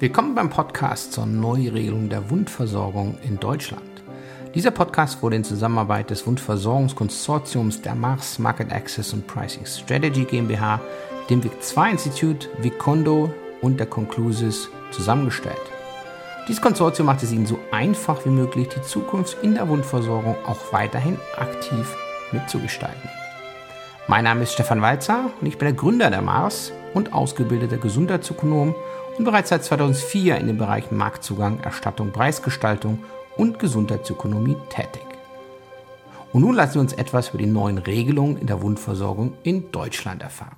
Willkommen beim Podcast zur Neuregelung der Wundversorgung in Deutschland. Dieser Podcast wurde in Zusammenarbeit des Wundversorgungskonsortiums der Mars Market Access und Pricing Strategy GmbH, dem WIC2 Institut, Vicondo und der Conclusis zusammengestellt. Dieses Konsortium macht es Ihnen so einfach wie möglich, die Zukunft in der Wundversorgung auch weiterhin aktiv mitzugestalten. Mein Name ist Stefan Walzer und ich bin der Gründer der Mars und ausgebildeter Gesundheitsökonom und bereits seit 2004 in den Bereichen Marktzugang, Erstattung, Preisgestaltung und Gesundheitsökonomie tätig. Und nun lassen Sie uns etwas über die neuen Regelungen in der Wundversorgung in Deutschland erfahren.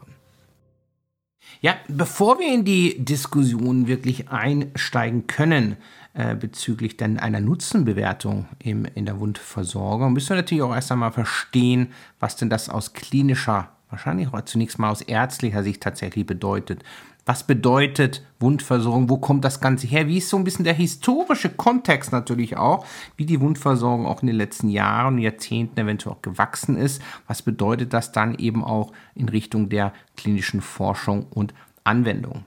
Ja, bevor wir in die Diskussion wirklich einsteigen können äh, bezüglich dann einer Nutzenbewertung im, in der Wundversorgung, müssen wir natürlich auch erst einmal verstehen, was denn das aus klinischer, wahrscheinlich auch zunächst mal aus ärztlicher Sicht tatsächlich bedeutet. Was bedeutet Wundversorgung? Wo kommt das Ganze her? Wie ist so ein bisschen der historische Kontext natürlich auch, wie die Wundversorgung auch in den letzten Jahren Jahrzehnten eventuell auch gewachsen ist? Was bedeutet das dann eben auch in Richtung der klinischen Forschung und Anwendung?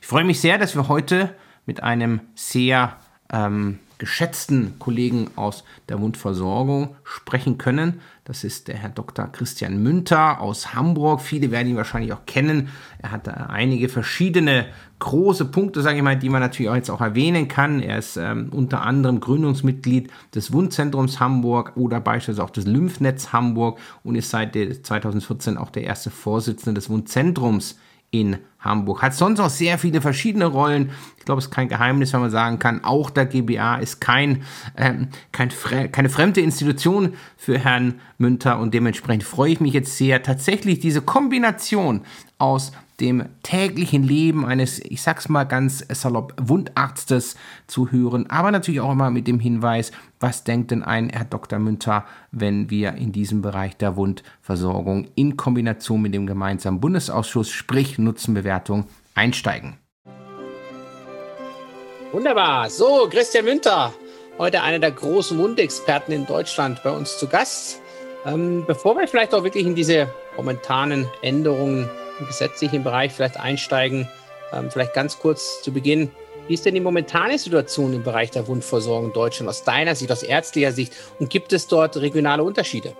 Ich freue mich sehr, dass wir heute mit einem sehr ähm, geschätzten Kollegen aus der Wundversorgung sprechen können. Das ist der Herr Dr. Christian Münter aus Hamburg. Viele werden ihn wahrscheinlich auch kennen. Er hat einige verschiedene große Punkte, sage ich mal, die man natürlich auch jetzt auch erwähnen kann. Er ist ähm, unter anderem Gründungsmitglied des Wundzentrums Hamburg oder beispielsweise auch des Lymphnetz Hamburg und ist seit 2014 auch der erste Vorsitzende des Wundzentrums in Hamburg. Hat sonst auch sehr viele verschiedene Rollen. Ich glaube, es ist kein Geheimnis, wenn man sagen kann, auch der GBA ist kein, ähm, kein Fre keine fremde Institution für Herrn Münter und dementsprechend freue ich mich jetzt sehr, tatsächlich diese Kombination aus dem täglichen Leben eines, ich sag's mal ganz salopp, Wundarztes zu hören, aber natürlich auch immer mit dem Hinweis, was denkt denn ein Herr Dr. Münter, wenn wir in diesem Bereich der Wundversorgung in Kombination mit dem gemeinsamen Bundesausschuss, sprich Nutzenbewertung, einsteigen? Wunderbar. So, Christian Münter, heute einer der großen Wundexperten in Deutschland bei uns zu Gast. Ähm, bevor wir vielleicht auch wirklich in diese momentanen Änderungen gesetzlichen Bereich vielleicht einsteigen, ähm, vielleicht ganz kurz zu Beginn. Wie ist denn die momentane Situation im Bereich der Wundversorgung in Deutschland aus deiner Sicht, aus ärztlicher Sicht? Und gibt es dort regionale Unterschiede?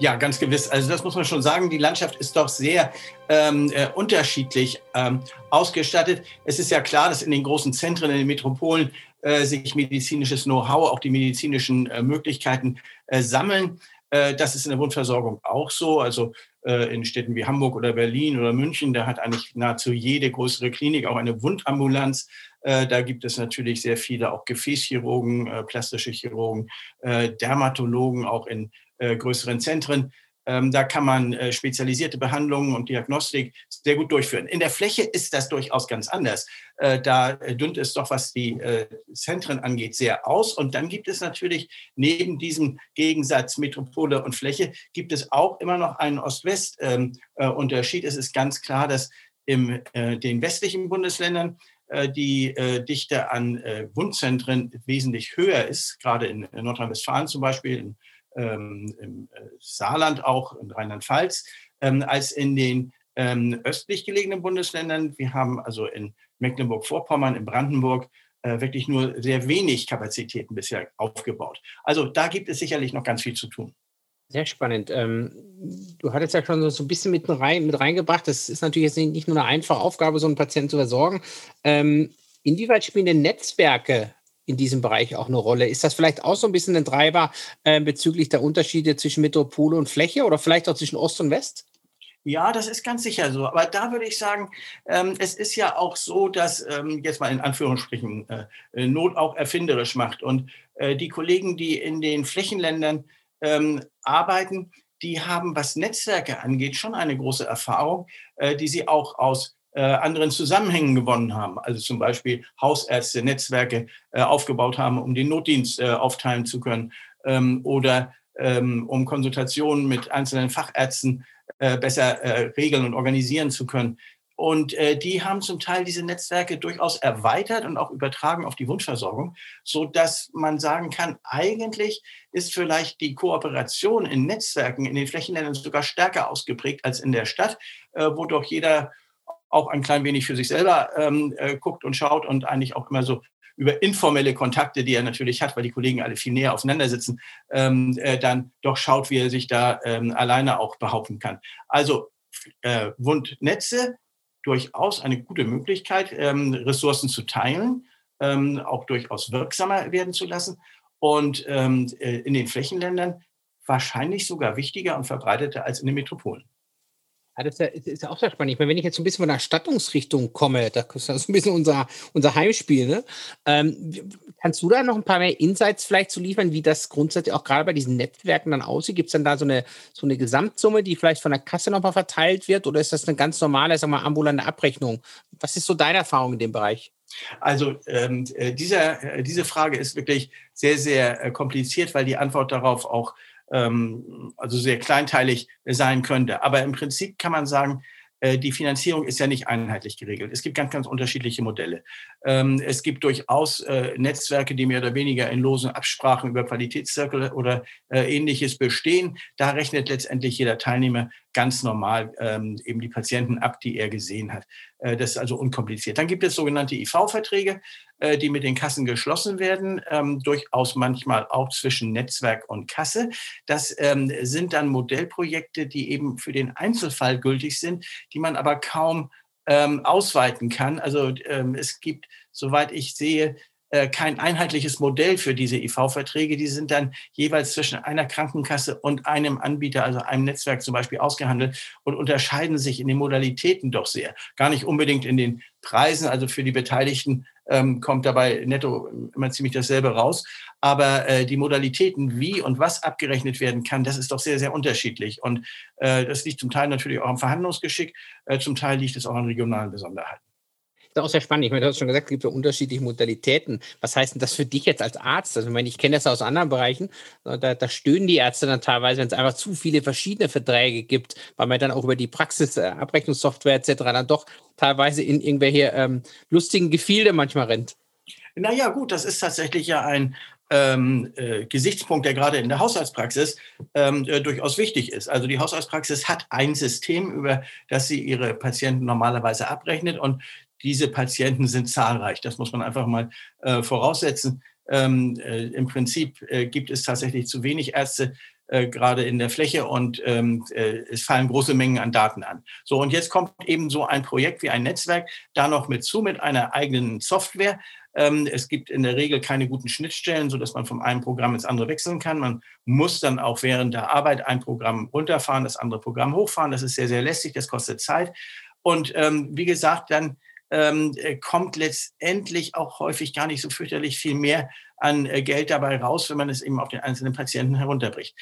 Ja, ganz gewiss. Also das muss man schon sagen. Die Landschaft ist doch sehr ähm, äh, unterschiedlich ähm, ausgestattet. Es ist ja klar, dass in den großen Zentren, in den Metropolen äh, sich medizinisches Know-how, auch die medizinischen äh, Möglichkeiten äh, sammeln. Äh, das ist in der Wundversorgung auch so. Also äh, in Städten wie Hamburg oder Berlin oder München, da hat eigentlich nahezu jede größere Klinik auch eine Wundambulanz. Äh, da gibt es natürlich sehr viele auch Gefäßchirurgen, plastische Chirurgen, Dermatologen auch in größeren Zentren. Ähm, da kann man äh, spezialisierte Behandlungen und Diagnostik sehr gut durchführen. In der Fläche ist das durchaus ganz anders. Äh, da dünnt es doch, was die äh, Zentren angeht, sehr aus. Und dann gibt es natürlich neben diesem Gegensatz Metropole und Fläche, gibt es auch immer noch einen Ost-West-Unterschied. Ähm, es ist ganz klar, dass in den westlichen Bundesländern die Dichte an Wundzentren wesentlich höher ist, gerade in Nordrhein-Westfalen zum Beispiel, in ähm, im äh, Saarland auch, in Rheinland-Pfalz, ähm, als in den ähm, östlich gelegenen Bundesländern. Wir haben also in Mecklenburg-Vorpommern, in Brandenburg äh, wirklich nur sehr wenig Kapazitäten bisher aufgebaut. Also da gibt es sicherlich noch ganz viel zu tun. Sehr spannend. Ähm, du hattest ja schon so ein bisschen mit, rein, mit reingebracht. Das ist natürlich jetzt nicht nur eine einfache Aufgabe, so einen Patienten zu versorgen. Ähm, inwieweit spielen denn Netzwerke in diesem Bereich auch eine Rolle. Ist das vielleicht auch so ein bisschen ein Treiber äh, bezüglich der Unterschiede zwischen Metropole und Fläche oder vielleicht auch zwischen Ost und West? Ja, das ist ganz sicher so. Aber da würde ich sagen, ähm, es ist ja auch so, dass ähm, jetzt mal in Anführungsstrichen äh, äh, Not auch erfinderisch macht. Und äh, die Kollegen, die in den Flächenländern ähm, arbeiten, die haben, was Netzwerke angeht, schon eine große Erfahrung, äh, die sie auch aus äh, anderen Zusammenhängen gewonnen haben. Also zum Beispiel Hausärzte, Netzwerke äh, aufgebaut haben, um den Notdienst äh, aufteilen zu können ähm, oder ähm, um Konsultationen mit einzelnen Fachärzten äh, besser äh, regeln und organisieren zu können. Und die haben zum Teil diese Netzwerke durchaus erweitert und auch übertragen auf die Wundversorgung, so dass man sagen kann, eigentlich ist vielleicht die Kooperation in Netzwerken in den Flächenländern sogar stärker ausgeprägt als in der Stadt, wo doch jeder auch ein klein wenig für sich selber ähm, äh, guckt und schaut und eigentlich auch immer so über informelle Kontakte, die er natürlich hat, weil die Kollegen alle viel näher aufeinander sitzen, ähm, äh, dann doch schaut, wie er sich da ähm, alleine auch behaupten kann. Also äh, Wundnetze durchaus eine gute Möglichkeit, ähm, Ressourcen zu teilen, ähm, auch durchaus wirksamer werden zu lassen und ähm, äh, in den Flächenländern wahrscheinlich sogar wichtiger und verbreiteter als in den Metropolen. Ja, das ist, ist ja auch sehr spannend. Ich meine, wenn ich jetzt ein bisschen von der Erstattungsrichtung komme, das ist ein bisschen unser, unser Heimspiel, ne? Ähm, kannst du da noch ein paar mehr Insights vielleicht zu liefern, wie das grundsätzlich auch gerade bei diesen Netzwerken dann aussieht? Gibt es dann da so eine, so eine Gesamtsumme, die vielleicht von der Kasse nochmal verteilt wird oder ist das eine ganz normale, sagen wir mal, ambulante Abrechnung? Was ist so deine Erfahrung in dem Bereich? Also ähm, äh, dieser, äh, diese Frage ist wirklich sehr, sehr äh, kompliziert, weil die Antwort darauf auch ähm, also sehr kleinteilig sein könnte. Aber im Prinzip kann man sagen, äh, die Finanzierung ist ja nicht einheitlich geregelt. Es gibt ganz, ganz unterschiedliche Modelle. Ähm, es gibt durchaus äh, Netzwerke, die mehr oder weniger in losen Absprachen über Qualitätszirkel oder äh, ähnliches bestehen. Da rechnet letztendlich jeder Teilnehmer ganz normal ähm, eben die Patienten ab, die er gesehen hat. Das ist also unkompliziert. Dann gibt es sogenannte IV-Verträge, äh, die mit den Kassen geschlossen werden, ähm, durchaus manchmal auch zwischen Netzwerk und Kasse. Das ähm, sind dann Modellprojekte, die eben für den Einzelfall gültig sind, die man aber kaum ähm, ausweiten kann. Also ähm, es gibt, soweit ich sehe, äh, kein einheitliches Modell für diese IV-Verträge. Die sind dann jeweils zwischen einer Krankenkasse und einem Anbieter, also einem Netzwerk zum Beispiel, ausgehandelt und unterscheiden sich in den Modalitäten doch sehr. Gar nicht unbedingt in den Preisen, also für die Beteiligten ähm, kommt dabei netto immer ziemlich dasselbe raus. Aber äh, die Modalitäten, wie und was abgerechnet werden kann, das ist doch sehr, sehr unterschiedlich. Und äh, das liegt zum Teil natürlich auch am Verhandlungsgeschick, äh, zum Teil liegt es auch an regionalen Besonderheiten. Das ist auch sehr spannend. Ich meine, du hast schon gesagt, es gibt ja unterschiedliche Modalitäten. Was heißt denn das für dich jetzt als Arzt? Also, ich meine, ich kenne das aus anderen Bereichen. Da, da stöhnen die Ärzte dann teilweise, wenn es einfach zu viele verschiedene Verträge gibt, weil man dann auch über die Praxis, äh, etc. dann doch teilweise in irgendwelche ähm, lustigen Gefilde manchmal rennt. Naja, gut, das ist tatsächlich ja ein, ähm, äh, Gesichtspunkt, der gerade in der Haushaltspraxis ähm, äh, durchaus wichtig ist. Also die Haushaltspraxis hat ein System, über das sie ihre Patienten normalerweise abrechnet und diese Patienten sind zahlreich. Das muss man einfach mal äh, voraussetzen. Ähm, äh, Im Prinzip äh, gibt es tatsächlich zu wenig Ärzte, äh, gerade in der Fläche und ähm, äh, es fallen große Mengen an Daten an. So, und jetzt kommt eben so ein Projekt wie ein Netzwerk da noch mit zu, mit einer eigenen Software. Ähm, es gibt in der Regel keine guten Schnittstellen, sodass man vom einen Programm ins andere wechseln kann. Man muss dann auch während der Arbeit ein Programm runterfahren, das andere Programm hochfahren. Das ist sehr, sehr lästig, das kostet Zeit. Und ähm, wie gesagt, dann ähm, äh, kommt letztendlich auch häufig gar nicht so fürchterlich viel mehr an äh, Geld dabei raus, wenn man es eben auf den einzelnen Patienten herunterbricht.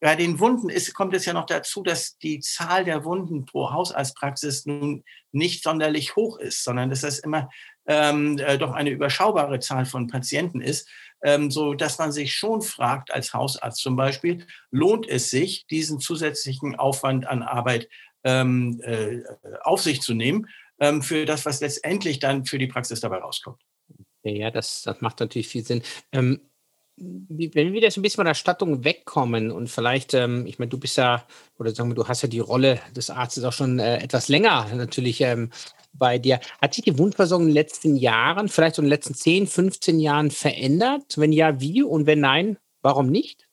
Bei den Wunden ist, kommt es ja noch dazu, dass die Zahl der Wunden pro Hausarztpraxis nun nicht sonderlich hoch ist, sondern dass das immer ähm, äh, doch eine überschaubare Zahl von Patienten ist, ähm, so dass man sich schon fragt als Hausarzt zum Beispiel, lohnt es sich, diesen zusätzlichen Aufwand an Arbeit ähm, äh, auf sich zu nehmen? Ähm, für das, was letztendlich dann für die Praxis dabei rauskommt. Ja, das, das macht natürlich viel Sinn. Ähm, wenn wir jetzt ein bisschen von der Stattung wegkommen und vielleicht, ähm, ich meine, du bist ja, oder sagen wir, du hast ja die Rolle des Arztes auch schon äh, etwas länger natürlich ähm, bei dir. Hat sich die Wundversorgung in den letzten Jahren, vielleicht so in den letzten 10, 15 Jahren verändert? Wenn ja, wie? Und wenn nein, warum nicht?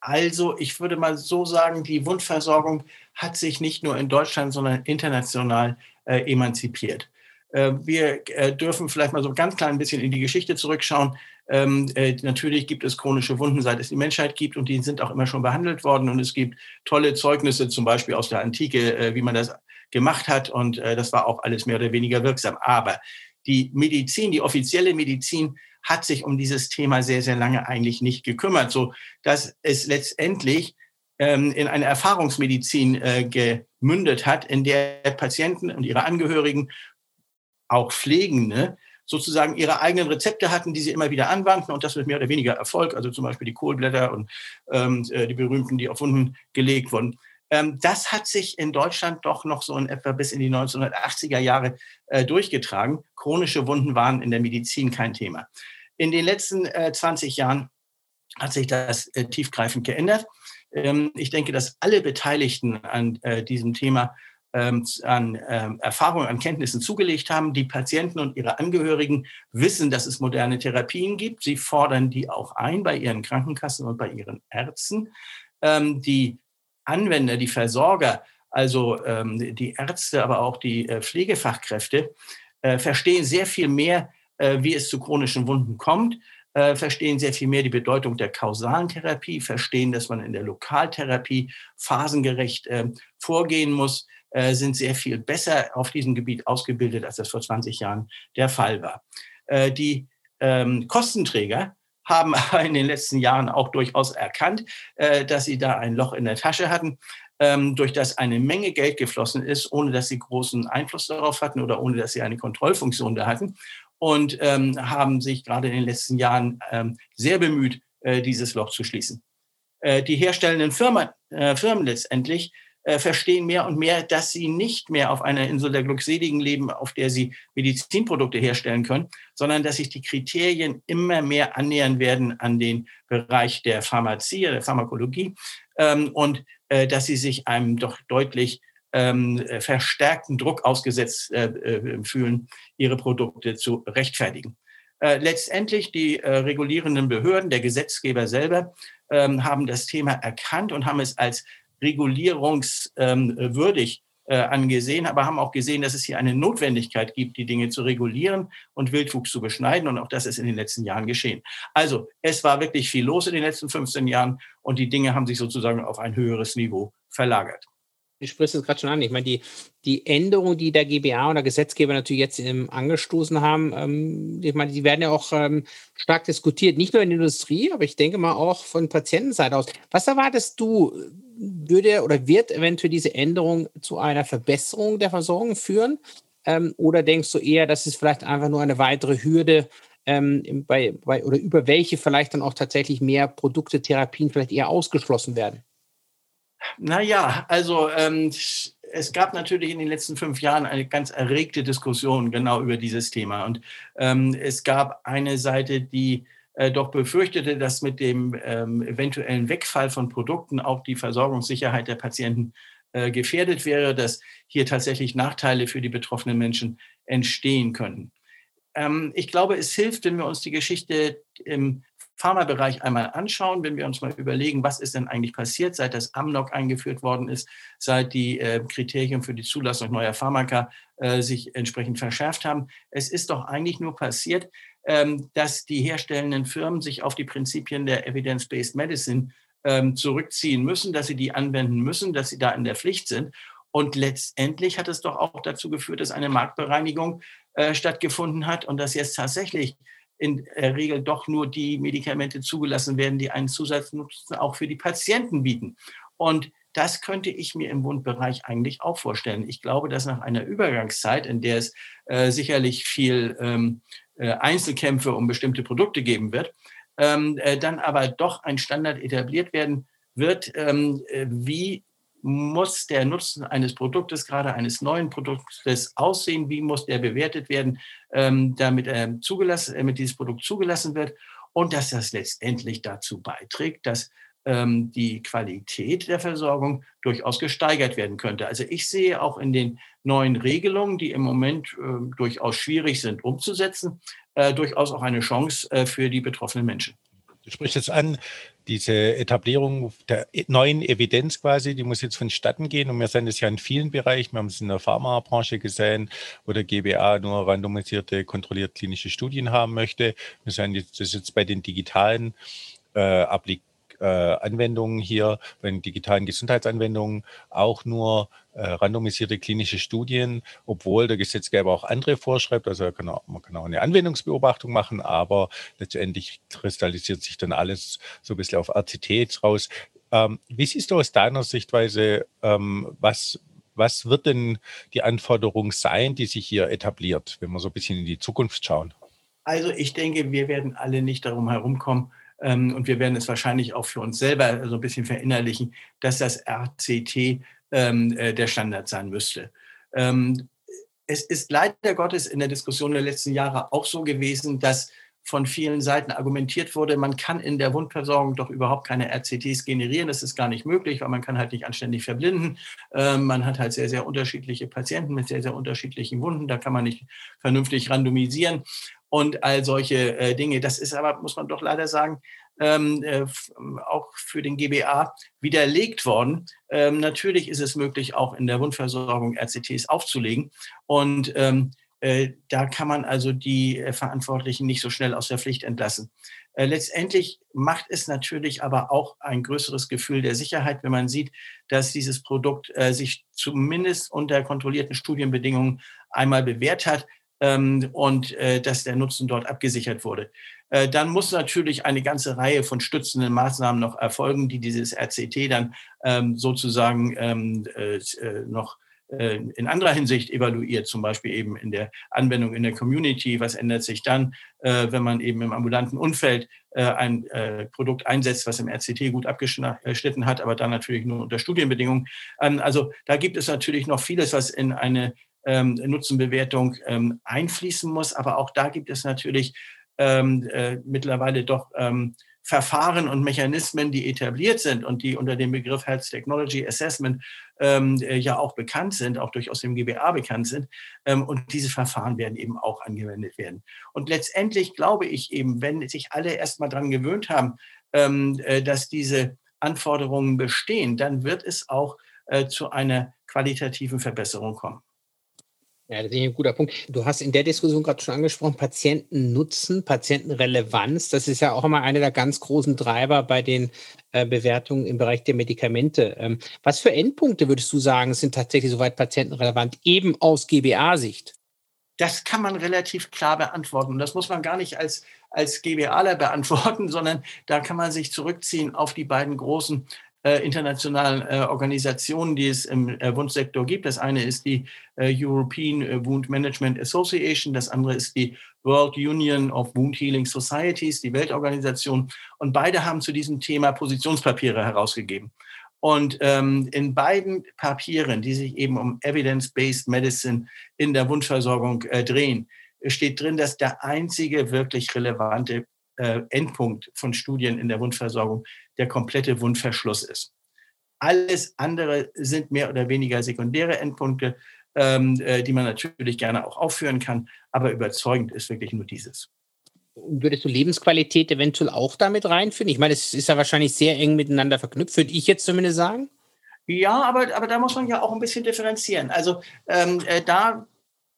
Also, ich würde mal so sagen, die Wundversorgung hat sich nicht nur in Deutschland, sondern international äh, emanzipiert. Äh, wir äh, dürfen vielleicht mal so ganz klein ein bisschen in die Geschichte zurückschauen. Ähm, äh, natürlich gibt es chronische Wunden, seit es die Menschheit gibt, und die sind auch immer schon behandelt worden. Und es gibt tolle Zeugnisse, zum Beispiel aus der Antike, äh, wie man das gemacht hat. Und äh, das war auch alles mehr oder weniger wirksam. Aber die Medizin, die offizielle Medizin, hat sich um dieses Thema sehr, sehr lange eigentlich nicht gekümmert, so dass es letztendlich ähm, in eine Erfahrungsmedizin äh, gemündet hat, in der Patienten und ihre Angehörigen, auch Pflegende, sozusagen ihre eigenen Rezepte hatten, die sie immer wieder anwandten und das mit mehr oder weniger Erfolg, also zum Beispiel die Kohlblätter und ähm, äh, die berühmten, die auf Wunden gelegt wurden. Ähm, das hat sich in Deutschland doch noch so in etwa bis in die 1980er Jahre äh, durchgetragen. Chronische Wunden waren in der Medizin kein Thema. In den letzten äh, 20 Jahren hat sich das äh, tiefgreifend geändert. Ähm, ich denke, dass alle Beteiligten an äh, diesem Thema ähm, an ähm, Erfahrungen, an Kenntnissen zugelegt haben. Die Patienten und ihre Angehörigen wissen, dass es moderne Therapien gibt. Sie fordern die auch ein bei ihren Krankenkassen und bei ihren Ärzten. Die Anwender, die Versorger, also die Ärzte, aber auch die äh, Pflegefachkräfte, äh, verstehen sehr viel mehr, wie es zu chronischen Wunden kommt, äh, verstehen sehr viel mehr die Bedeutung der kausalen Therapie, verstehen, dass man in der Lokaltherapie phasengerecht äh, vorgehen muss, äh, sind sehr viel besser auf diesem Gebiet ausgebildet, als das vor 20 Jahren der Fall war. Äh, die ähm, Kostenträger haben in den letzten Jahren auch durchaus erkannt, äh, dass sie da ein Loch in der Tasche hatten, ähm, durch das eine Menge Geld geflossen ist, ohne dass sie großen Einfluss darauf hatten oder ohne dass sie eine Kontrollfunktion da hatten und ähm, haben sich gerade in den letzten Jahren ähm, sehr bemüht, äh, dieses Loch zu schließen. Äh, die herstellenden Firmen, äh, Firmen letztendlich äh, verstehen mehr und mehr, dass sie nicht mehr auf einer Insel der Glückseligen leben, auf der sie Medizinprodukte herstellen können, sondern dass sich die Kriterien immer mehr annähern werden an den Bereich der Pharmazie, der Pharmakologie ähm, und äh, dass sie sich einem doch deutlich ähm, verstärkten Druck ausgesetzt äh, äh, fühlen, ihre Produkte zu rechtfertigen. Äh, letztendlich die äh, regulierenden Behörden, der Gesetzgeber selber, ähm, haben das Thema erkannt und haben es als regulierungswürdig äh, angesehen, aber haben auch gesehen, dass es hier eine Notwendigkeit gibt, die Dinge zu regulieren und Wildwuchs zu beschneiden. Und auch das ist in den letzten Jahren geschehen. Also es war wirklich viel los in den letzten 15 Jahren und die Dinge haben sich sozusagen auf ein höheres Niveau verlagert. Du sprichst es gerade schon an. Ich meine, die, die Änderungen, die der GBA oder Gesetzgeber natürlich jetzt ähm, angestoßen haben, ähm, ich meine, die werden ja auch ähm, stark diskutiert. Nicht nur in der Industrie, aber ich denke mal auch von Patientenseite aus. Was erwartest du? Würde oder wird eventuell diese Änderung zu einer Verbesserung der Versorgung führen? Ähm, oder denkst du eher, dass es vielleicht einfach nur eine weitere Hürde ähm, bei, bei, oder über welche vielleicht dann auch tatsächlich mehr Produkte, Therapien vielleicht eher ausgeschlossen werden? Naja, also ähm, es gab natürlich in den letzten fünf Jahren eine ganz erregte Diskussion genau über dieses Thema. Und ähm, es gab eine Seite, die äh, doch befürchtete, dass mit dem ähm, eventuellen Wegfall von Produkten auch die Versorgungssicherheit der Patienten äh, gefährdet wäre, dass hier tatsächlich Nachteile für die betroffenen Menschen entstehen können. Ähm, ich glaube, es hilft, wenn wir uns die Geschichte im Pharmabereich einmal anschauen, wenn wir uns mal überlegen, was ist denn eigentlich passiert, seit das Amnok eingeführt worden ist, seit die äh, Kriterien für die Zulassung neuer Pharmaka äh, sich entsprechend verschärft haben. Es ist doch eigentlich nur passiert, ähm, dass die herstellenden Firmen sich auf die Prinzipien der Evidence-Based Medicine ähm, zurückziehen müssen, dass sie die anwenden müssen, dass sie da in der Pflicht sind. Und letztendlich hat es doch auch dazu geführt, dass eine Marktbereinigung äh, stattgefunden hat und dass jetzt tatsächlich in der Regel doch nur die Medikamente zugelassen werden, die einen Zusatznutzen auch für die Patienten bieten. Und das könnte ich mir im Wundbereich eigentlich auch vorstellen. Ich glaube, dass nach einer Übergangszeit, in der es äh, sicherlich viel ähm, äh, Einzelkämpfe um bestimmte Produkte geben wird, ähm, äh, dann aber doch ein Standard etabliert werden wird, ähm, äh, wie muss der Nutzen eines Produktes, gerade eines neuen Produktes aussehen? Wie muss der bewertet werden, ähm, damit zugelassen, damit dieses Produkt zugelassen wird? Und dass das letztendlich dazu beiträgt, dass ähm, die Qualität der Versorgung durchaus gesteigert werden könnte. Also ich sehe auch in den neuen Regelungen, die im Moment äh, durchaus schwierig sind umzusetzen, äh, durchaus auch eine Chance äh, für die betroffenen Menschen. Du sprichst jetzt an, diese Etablierung der neuen Evidenz quasi, die muss jetzt vonstatten gehen. Und wir sehen das ja in vielen Bereichen. Wir haben es in der Pharmabranche gesehen, wo der GBA nur randomisierte, kontrollierte klinische Studien haben möchte. Wir sehen das jetzt bei den digitalen äh, Applikationen äh, Anwendungen hier, bei den digitalen Gesundheitsanwendungen auch nur äh, randomisierte klinische Studien, obwohl der Gesetzgeber auch andere vorschreibt. Also kann auch, man kann auch eine Anwendungsbeobachtung machen, aber letztendlich kristallisiert sich dann alles so ein bisschen auf RCT raus. Ähm, wie siehst du aus deiner Sichtweise, ähm, was, was wird denn die Anforderung sein, die sich hier etabliert, wenn wir so ein bisschen in die Zukunft schauen? Also ich denke, wir werden alle nicht darum herumkommen, ähm, und wir werden es wahrscheinlich auch für uns selber so ein bisschen verinnerlichen, dass das RCT ähm, äh, der Standard sein müsste. Ähm, es ist leider Gottes in der Diskussion der letzten Jahre auch so gewesen, dass von vielen Seiten argumentiert wurde, man kann in der Wundversorgung doch überhaupt keine RCTs generieren. Das ist gar nicht möglich, weil man kann halt nicht anständig verblinden. Ähm, man hat halt sehr, sehr unterschiedliche Patienten mit sehr, sehr unterschiedlichen Wunden. Da kann man nicht vernünftig randomisieren und all solche äh, Dinge. Das ist aber, muss man doch leider sagen, ähm, äh, auch für den GBA widerlegt worden. Ähm, natürlich ist es möglich, auch in der Wundversorgung RCTs aufzulegen. Und ähm, äh, da kann man also die äh, Verantwortlichen nicht so schnell aus der Pflicht entlassen. Äh, letztendlich macht es natürlich aber auch ein größeres Gefühl der Sicherheit, wenn man sieht, dass dieses Produkt sich zumindest unter kontrollierten Studienbedingungen einmal bewährt hat ähm, und dass der Nutzen dort abgesichert wurde. Dann muss natürlich eine ganze Reihe von stützenden Maßnahmen noch erfolgen, die dieses RCT dann ähm, sozusagen ähm, noch äh, in anderer Hinsicht evaluiert, zum Beispiel eben in der Anwendung in der Community. Was ändert sich dann, äh, wenn man eben im ambulanten Umfeld äh, ein Produkt einsetzt, was im RCT gut abgeschnitten hat, aber dann natürlich nur unter Studienbedingungen. Ähm, also da gibt es natürlich noch vieles, was in eine ähm, Nutzenbewertung ähm, einfließen muss. Aber auch da gibt es natürlich mittlerweile doch Verfahren und Mechanismen, die etabliert sind und die unter dem Begriff Health Technology Assessment ähm, äh, ja auch bekannt sind, auch durchaus dem GBA bekannt sind. Ähm, und diese Verfahren werden eben auch angewendet werden. Und letztendlich glaube ich eben, wenn sich alle erstmal daran gewöhnt haben, ähm, äh, dass diese Anforderungen bestehen, dann wird es auch äh, zu einer qualitativen Verbesserung kommen. Ja, das ist ein guter Punkt. Du hast in der Diskussion gerade schon angesprochen, Patientennutzen, Patientenrelevanz. Das ist ja auch immer einer der ganz großen Treiber bei den äh, Bewertungen im Bereich der Medikamente. Ähm, was für Endpunkte würdest du sagen, sind tatsächlich soweit patientenrelevant, eben aus GBA-Sicht? Das kann man relativ klar beantworten. Das muss man gar nicht als, als GBAler beantworten, sondern da kann man sich zurückziehen auf die beiden großen äh, internationalen äh, Organisationen, die es im äh, Wundsektor gibt. Das eine ist die äh, European äh, Wound Management Association, das andere ist die World Union of Wound Healing Societies, die Weltorganisation. Und beide haben zu diesem Thema Positionspapiere herausgegeben. Und ähm, in beiden Papieren, die sich eben um Evidence-Based Medicine in der Wundversorgung äh, drehen, steht drin, dass der einzige wirklich relevante Endpunkt von Studien in der Wundversorgung der komplette Wundverschluss ist. Alles andere sind mehr oder weniger sekundäre Endpunkte, ähm, äh, die man natürlich gerne auch aufführen kann, aber überzeugend ist wirklich nur dieses. Würdest du Lebensqualität eventuell auch damit reinführen? Ich meine, es ist ja wahrscheinlich sehr eng miteinander verknüpft, würde ich jetzt zumindest sagen. Ja, aber, aber da muss man ja auch ein bisschen differenzieren. Also ähm, äh, da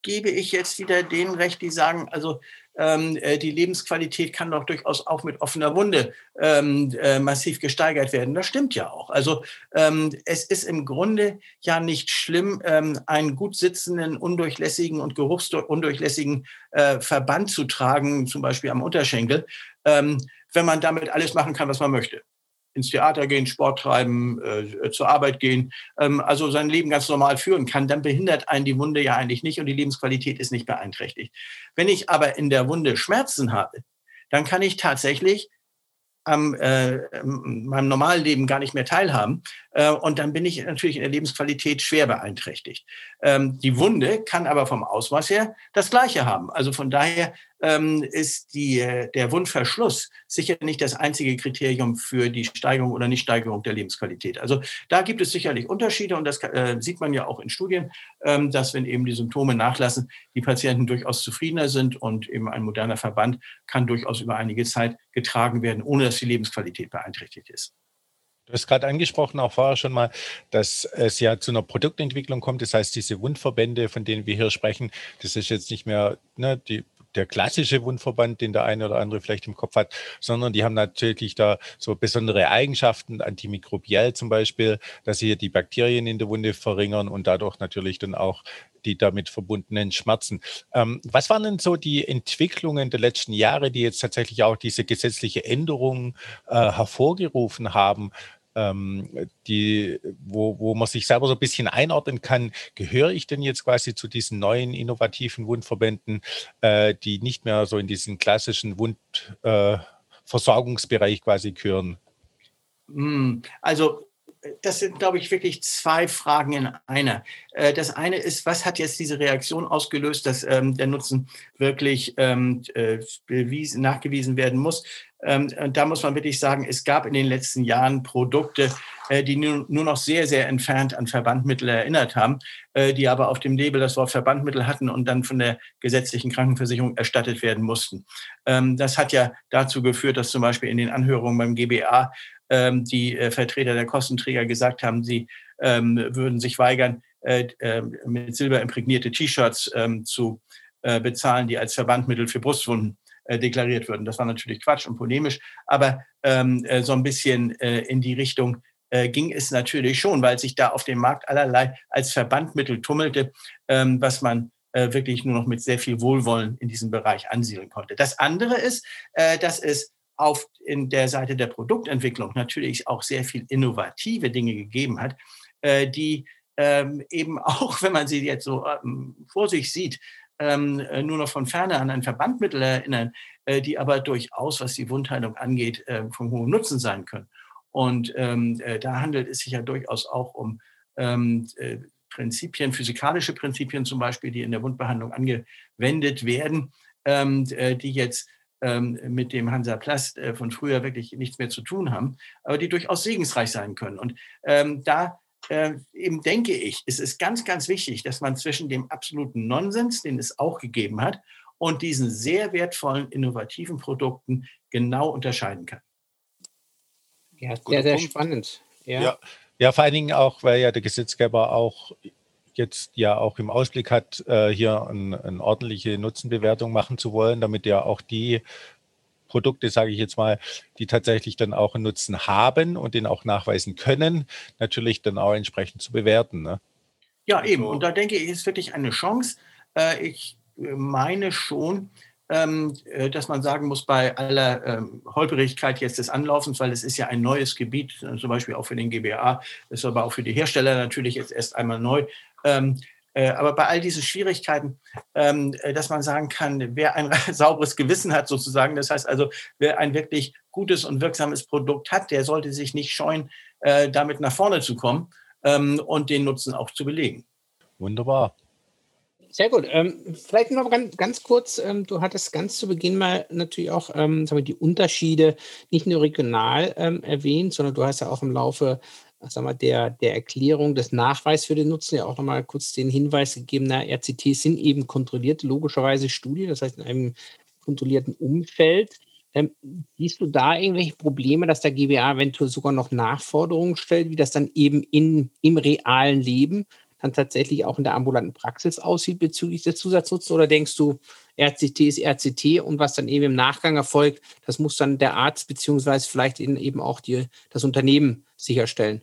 gebe ich jetzt wieder denen recht, die sagen, also ähm, äh, die Lebensqualität kann doch durchaus auch mit offener Wunde ähm, äh, massiv gesteigert werden. Das stimmt ja auch. Also ähm, es ist im Grunde ja nicht schlimm, ähm, einen gut sitzenden, undurchlässigen und geruchsundurchlässigen äh, Verband zu tragen, zum Beispiel am Unterschenkel, ähm, wenn man damit alles machen kann, was man möchte ins Theater gehen, Sport treiben, äh, zur Arbeit gehen, ähm, also sein Leben ganz normal führen kann, dann behindert einen die Wunde ja eigentlich nicht und die Lebensqualität ist nicht beeinträchtigt. Wenn ich aber in der Wunde Schmerzen habe, dann kann ich tatsächlich am äh, meinem normalen Leben gar nicht mehr teilhaben. Äh, und dann bin ich natürlich in der Lebensqualität schwer beeinträchtigt. Ähm, die Wunde kann aber vom Ausmaß her das Gleiche haben. Also von daher ähm, ist die, äh, der Wundverschluss sicher nicht das einzige Kriterium für die Steigerung oder Nichtsteigerung der Lebensqualität. Also da gibt es sicherlich Unterschiede und das äh, sieht man ja auch in Studien, ähm, dass wenn eben die Symptome nachlassen, die Patienten durchaus zufriedener sind und eben ein moderner Verband kann durchaus über einige Zeit getragen werden, ohne dass die Lebensqualität beeinträchtigt ist. Du hast gerade angesprochen, auch vorher schon mal, dass es ja zu einer Produktentwicklung kommt. Das heißt, diese Wundverbände, von denen wir hier sprechen, das ist jetzt nicht mehr ne, die der klassische Wundverband, den der eine oder andere vielleicht im Kopf hat, sondern die haben natürlich da so besondere Eigenschaften, antimikrobiell zum Beispiel, dass sie hier die Bakterien in der Wunde verringern und dadurch natürlich dann auch die damit verbundenen Schmerzen. Ähm, was waren denn so die Entwicklungen der letzten Jahre, die jetzt tatsächlich auch diese gesetzliche Änderung äh, hervorgerufen haben? Ähm, die, wo, wo man sich selber so ein bisschen einordnen kann, gehöre ich denn jetzt quasi zu diesen neuen innovativen Wundverbänden, äh, die nicht mehr so in diesen klassischen Wundversorgungsbereich äh, quasi gehören? Hm, also das sind, glaube ich, wirklich zwei Fragen in einer. Äh, das eine ist, was hat jetzt diese Reaktion ausgelöst, dass ähm, der Nutzen wirklich ähm, äh, bewiesen, nachgewiesen werden muss? Ähm, und da muss man wirklich sagen, es gab in den letzten Jahren Produkte, äh, die nur, noch sehr, sehr entfernt an Verbandmittel erinnert haben, äh, die aber auf dem Label das Wort Verbandmittel hatten und dann von der gesetzlichen Krankenversicherung erstattet werden mussten. Ähm, das hat ja dazu geführt, dass zum Beispiel in den Anhörungen beim GBA ähm, die äh, Vertreter der Kostenträger gesagt haben, sie würden sich weigern, mit Silber imprägnierte T-Shirts zu bezahlen, die als Verbandmittel für Brustwunden deklariert würden. Das war natürlich Quatsch und polemisch, aber so ein bisschen in die Richtung ging es natürlich schon, weil sich da auf dem Markt allerlei als Verbandmittel tummelte, was man wirklich nur noch mit sehr viel Wohlwollen in diesem Bereich ansiedeln konnte. Das andere ist, dass es auf in der Seite der Produktentwicklung natürlich auch sehr viel innovative Dinge gegeben hat, äh, die ähm, eben auch, wenn man sie jetzt so ähm, vor sich sieht, ähm, äh, nur noch von ferne an ein Verbandmittel erinnern, äh, die aber durchaus, was die Wundheilung angeht, äh, von hohem Nutzen sein können. Und ähm, äh, da handelt es sich ja durchaus auch um ähm, äh, Prinzipien, physikalische Prinzipien zum Beispiel, die in der Wundbehandlung angewendet werden, ähm, die jetzt ähm, mit dem Hansaplast äh, von früher wirklich nichts mehr zu tun haben, aber die durchaus segensreich sein können. Und ähm, da äh, eben denke ich, ist es ganz, ganz wichtig, dass man zwischen dem absoluten Nonsens, den es auch gegeben hat, und diesen sehr wertvollen, innovativen Produkten genau unterscheiden kann. Ja, sehr, sehr spannend. Ja. ja. Ja, vor allen Dingen auch, weil ja der Gesetzgeber auch jetzt ja auch im Ausblick hat, äh, hier eine ein ordentliche Nutzenbewertung machen zu wollen, damit ja auch die Produkte, sage ich jetzt mal, die tatsächlich dann auch einen Nutzen haben und den auch nachweisen können, natürlich dann auch entsprechend zu bewerten. Ne? Ja, also, eben. Und da denke ich, ist wirklich eine Chance. Äh, ich meine schon, ähm, äh, dass man sagen muss, bei aller ähm, Holperigkeit jetzt des Anlaufens, weil es ist ja ein neues Gebiet, zum Beispiel auch für den GBA, ist aber auch für die Hersteller natürlich jetzt erst einmal neu, ähm, äh, aber bei all diesen Schwierigkeiten, ähm, äh, dass man sagen kann, wer ein sauberes Gewissen hat sozusagen, das heißt also, wer ein wirklich gutes und wirksames Produkt hat, der sollte sich nicht scheuen, äh, damit nach vorne zu kommen ähm, und den Nutzen auch zu belegen. Wunderbar. Sehr gut. Ähm, vielleicht noch ganz, ganz kurz, ähm, du hattest ganz zu Beginn mal natürlich auch ähm, sagen wir, die Unterschiede nicht nur regional ähm, erwähnt, sondern du hast ja auch im Laufe sag mal, der, der Erklärung des Nachweises für den Nutzen ja auch nochmal kurz den Hinweis gegeben, na, RCTs sind eben kontrollierte, logischerweise Studien, das heißt in einem kontrollierten Umfeld. Ähm, siehst du da irgendwelche Probleme, dass der GBA eventuell sogar noch Nachforderungen stellt, wie das dann eben in, im realen Leben dann tatsächlich auch in der ambulanten Praxis aussieht bezüglich des Zusatznutzens? Oder denkst du, RCT ist RCT und was dann eben im Nachgang erfolgt, das muss dann der Arzt beziehungsweise vielleicht eben auch die, das Unternehmen sicherstellen?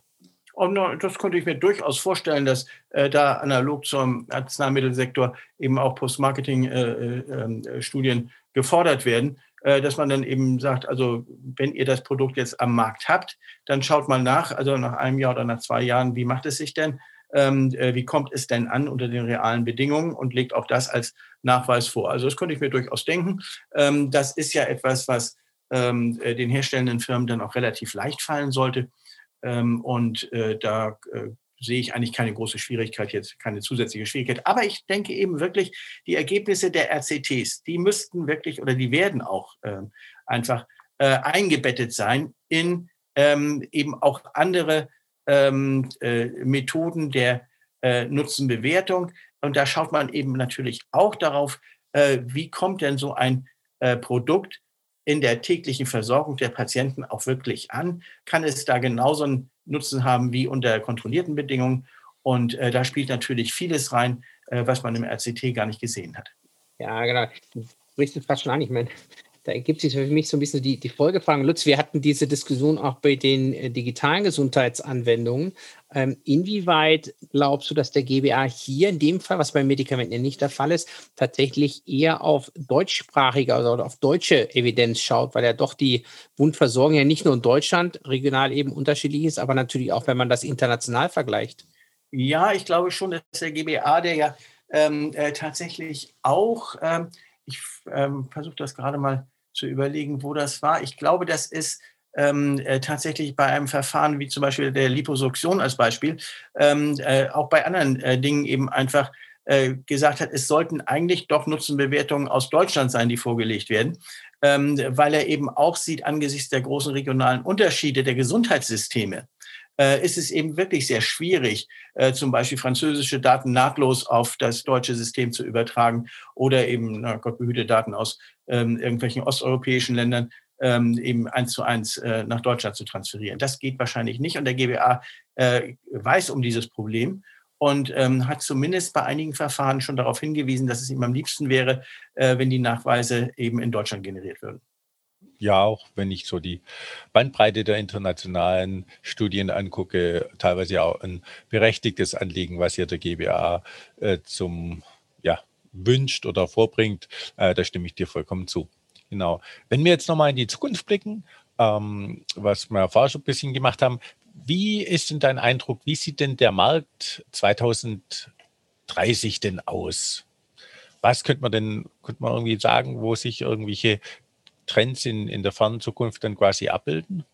Und das könnte ich mir durchaus vorstellen, dass äh, da analog zum Arzneimittelsektor eben auch Post-Marketing-Studien äh, äh, gefordert werden, äh, dass man dann eben sagt, also wenn ihr das Produkt jetzt am Markt habt, dann schaut mal nach, also nach einem Jahr oder nach zwei Jahren, wie macht es sich denn? Ähm, äh, wie kommt es denn an unter den realen Bedingungen und legt auch das als Nachweis vor. Also das könnte ich mir durchaus denken. Ähm, das ist ja etwas, was ähm, äh, den herstellenden Firmen dann auch relativ leicht fallen sollte. Ähm, und äh, da äh, sehe ich eigentlich keine große Schwierigkeit jetzt, keine zusätzliche Schwierigkeit. Aber ich denke eben wirklich, die Ergebnisse der RCTs, die müssten wirklich oder die werden auch ähm, einfach äh, eingebettet sein in ähm, eben auch andere ähm, äh, Methoden der äh, Nutzenbewertung. Und da schaut man eben natürlich auch darauf, äh, wie kommt denn so ein äh, Produkt in der täglichen Versorgung der Patienten auch wirklich an? Kann es da genauso einen Nutzen haben wie unter kontrollierten Bedingungen? Und äh, da spielt natürlich vieles rein, äh, was man im RCT gar nicht gesehen hat. Ja, genau. Du sprichst es fast schon an. Ich meine, da ergibt sich für mich so ein bisschen die, die Folgefrage. Lutz, wir hatten diese Diskussion auch bei den äh, digitalen Gesundheitsanwendungen. Ähm, inwieweit glaubst du, dass der GBA hier in dem Fall, was bei Medikamenten ja nicht der Fall ist, tatsächlich eher auf deutschsprachige also auf deutsche Evidenz schaut, weil ja doch die Wundversorgung ja nicht nur in Deutschland regional eben unterschiedlich ist, aber natürlich auch, wenn man das international vergleicht? Ja, ich glaube schon, dass der GBA, der ja ähm, äh, tatsächlich auch, ähm, ich ähm, versuche das gerade mal zu überlegen, wo das war. Ich glaube, das ist ähm, äh, tatsächlich bei einem Verfahren wie zum Beispiel der Liposuktion als Beispiel, ähm, äh, auch bei anderen äh, Dingen eben einfach äh, gesagt hat, es sollten eigentlich doch Nutzenbewertungen aus Deutschland sein, die vorgelegt werden, ähm, weil er eben auch sieht, angesichts der großen regionalen Unterschiede der Gesundheitssysteme, äh, ist es eben wirklich sehr schwierig, äh, zum Beispiel französische Daten nahtlos auf das deutsche System zu übertragen oder eben, na Gott behüte, Daten aus ähm, irgendwelchen osteuropäischen Ländern ähm, eben eins zu eins äh, nach Deutschland zu transferieren. Das geht wahrscheinlich nicht und der GBA äh, weiß um dieses Problem und ähm, hat zumindest bei einigen Verfahren schon darauf hingewiesen, dass es ihm am liebsten wäre, äh, wenn die Nachweise eben in Deutschland generiert würden ja, auch wenn ich so die Bandbreite der internationalen Studien angucke, teilweise auch ein berechtigtes Anliegen, was hier der GBA äh, zum, ja, wünscht oder vorbringt, äh, da stimme ich dir vollkommen zu. Genau. Wenn wir jetzt nochmal in die Zukunft blicken, ähm, was wir vorher schon ein bisschen gemacht haben, wie ist denn dein Eindruck, wie sieht denn der Markt 2030 denn aus? Was könnte man denn, könnte man irgendwie sagen, wo sich irgendwelche Trends in, in der fernen Zukunft dann quasi abbilden?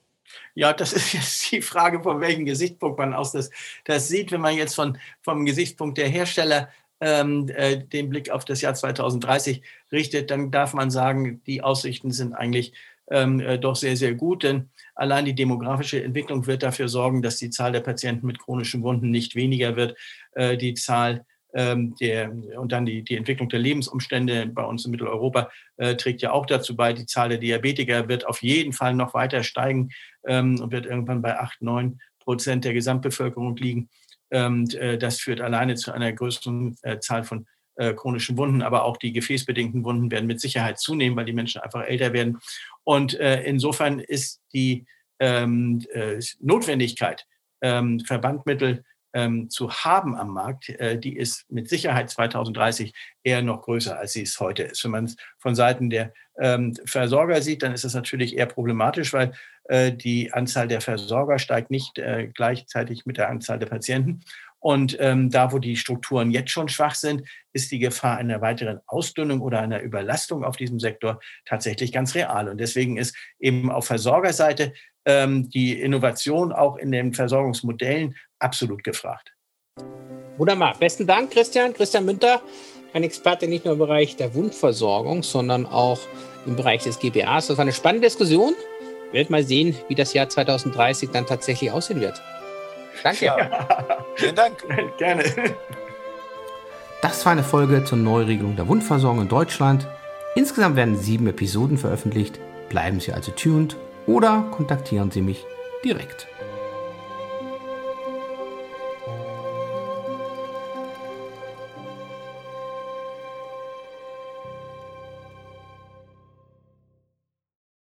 Ja, das ist jetzt die Frage, von welchem Gesichtspunkt man aus das, das sieht. Wenn man jetzt von, vom Gesichtspunkt der Hersteller ähm, äh, den Blick auf das Jahr 2030 richtet, dann darf man sagen, die Aussichten sind eigentlich ähm, äh, doch sehr, sehr gut, denn allein die demografische Entwicklung wird dafür sorgen, dass die Zahl der Patienten mit chronischen Wunden nicht weniger wird. Äh, die Zahl ähm, der, und dann die, die Entwicklung der Lebensumstände bei uns in Mitteleuropa äh, trägt ja auch dazu bei. Die Zahl der Diabetiker wird auf jeden Fall noch weiter steigen ähm, und wird irgendwann bei 8, 9 Prozent der Gesamtbevölkerung liegen. Und äh, das führt alleine zu einer größeren äh, Zahl von äh, chronischen Wunden, aber auch die gefäßbedingten Wunden werden mit Sicherheit zunehmen, weil die Menschen einfach älter werden. Und insofern ist die ähm, äh, Notwendigkeit, ähm, Verbandmittel ähm, zu haben am Markt, die ist mit Sicherheit 2030 eher noch größer, als sie es heute ist. Wenn man es von Seiten der ähm, Versorger sieht, dann ist das natürlich eher problematisch, weil die Anzahl der Versorger steigt nicht äh, gleichzeitig mit der Anzahl der Patienten. Und ähm, da, wo die Strukturen jetzt schon schwach sind, ist die Gefahr einer weiteren Ausdünnung oder einer Überlastung auf diesem Sektor tatsächlich ganz real. Und deswegen ist eben auf Versorgerseite ähm, die Innovation auch in den Versorgungsmodellen absolut gefragt. Wunderbar. Besten Dank, Christian. Christian Münter, ein Experte nicht nur im Bereich der Wundversorgung, sondern auch im Bereich des GBAs. Das war eine spannende Diskussion. Wir werden mal sehen, wie das Jahr 2030 dann tatsächlich aussehen wird. Danke. Ja. Vielen Dank. Gerne. Das war eine Folge zur Neuregelung der Wundversorgung in Deutschland. Insgesamt werden sieben Episoden veröffentlicht. Bleiben Sie also tuned oder kontaktieren Sie mich direkt.